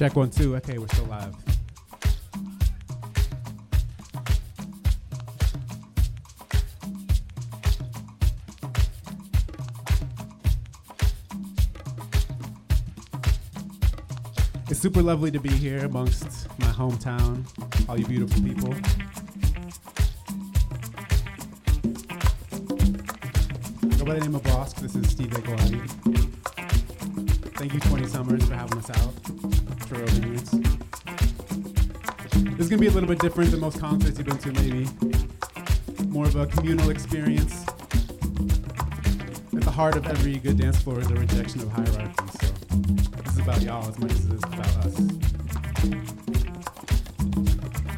Check one, two. Okay, we're still live. It's super lovely to be here amongst my hometown, all you beautiful people. Go by the name of Bosk. This is Steve Ekwani. Thank you, 20 Summers, for having us out. Obedience. This is gonna be a little bit different than most concerts you've been to, maybe. More of a communal experience. At the heart of every good dance floor is a rejection of hierarchy. So this is about y'all as much as it is about us.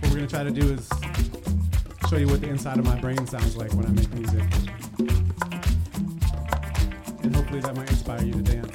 What we're gonna try to do is show you what the inside of my brain sounds like when I make music. And hopefully that might inspire you to dance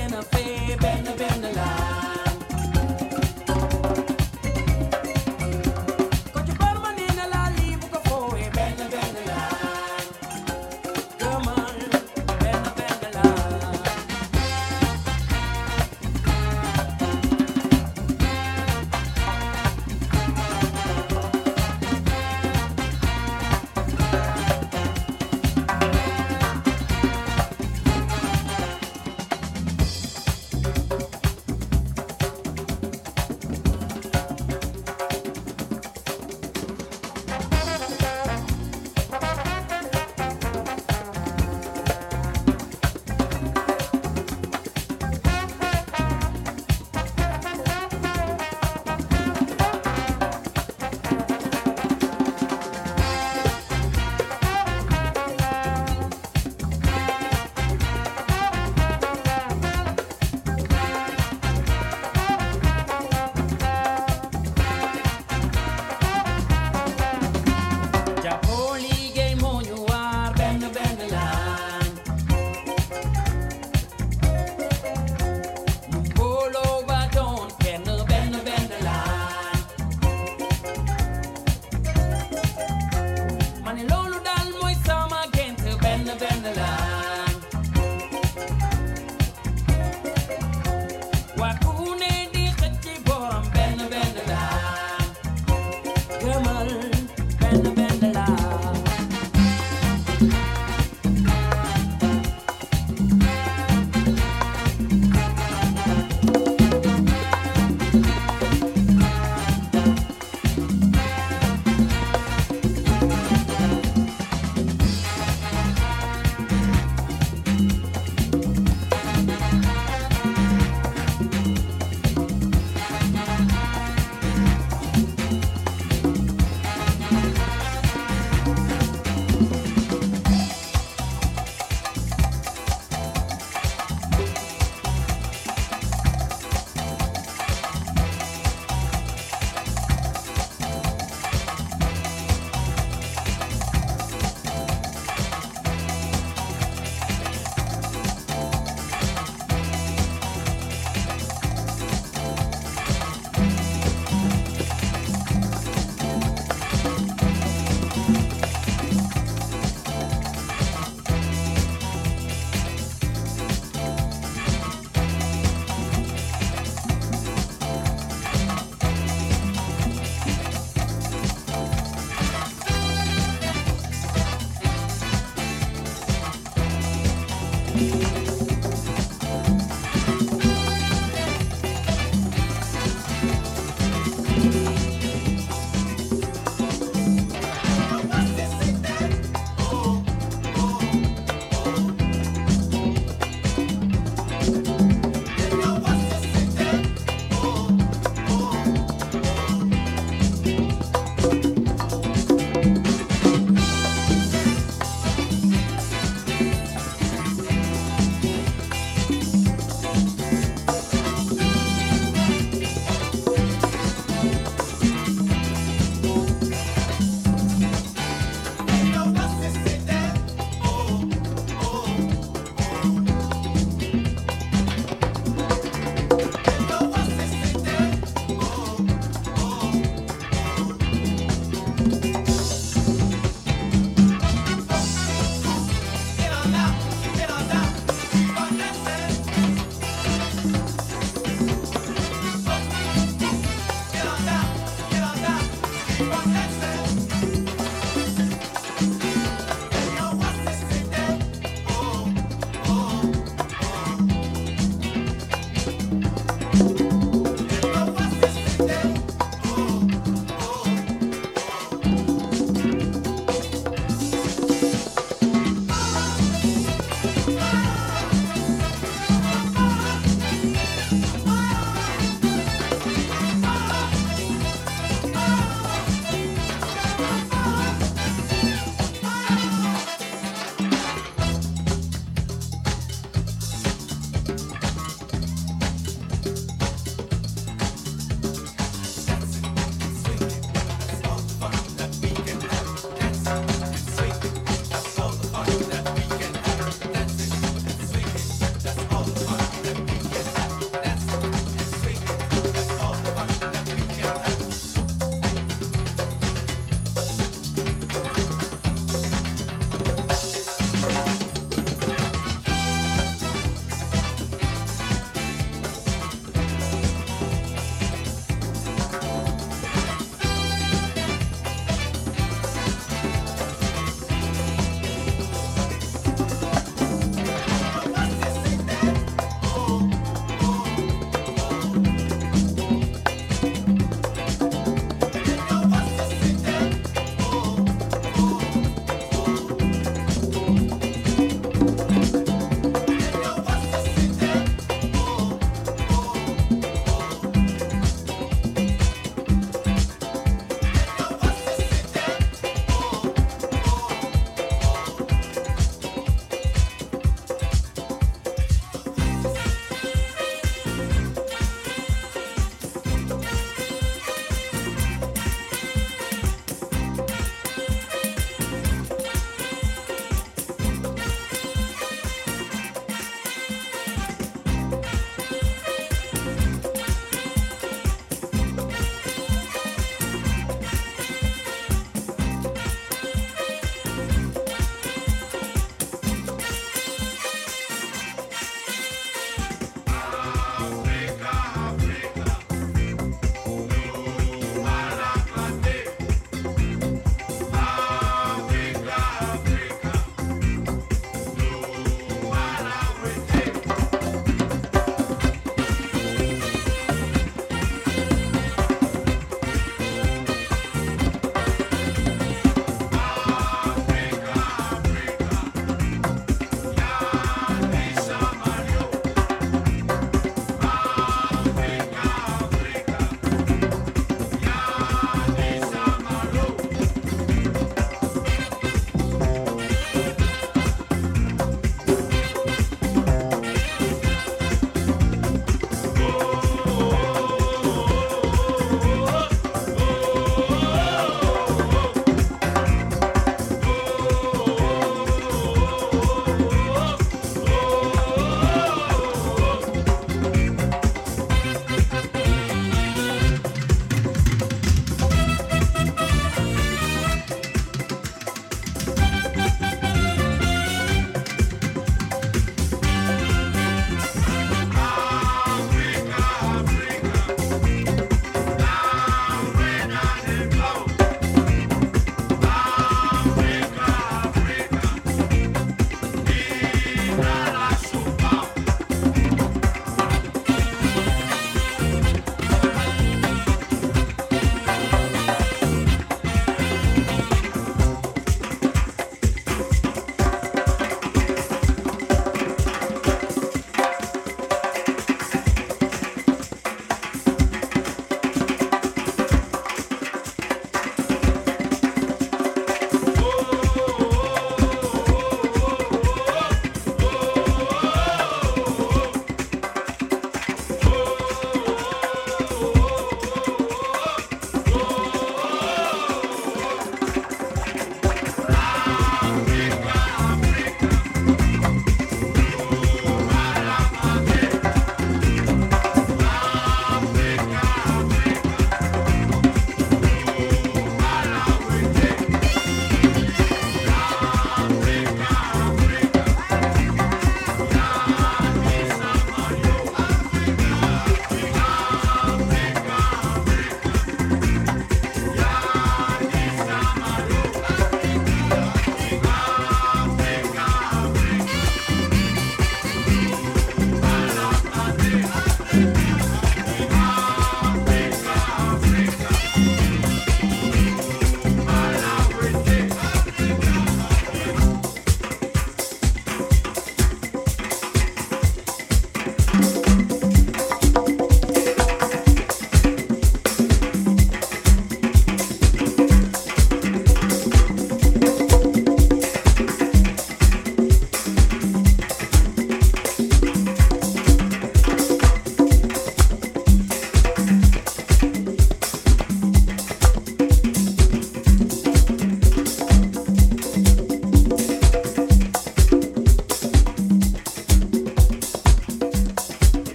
Thank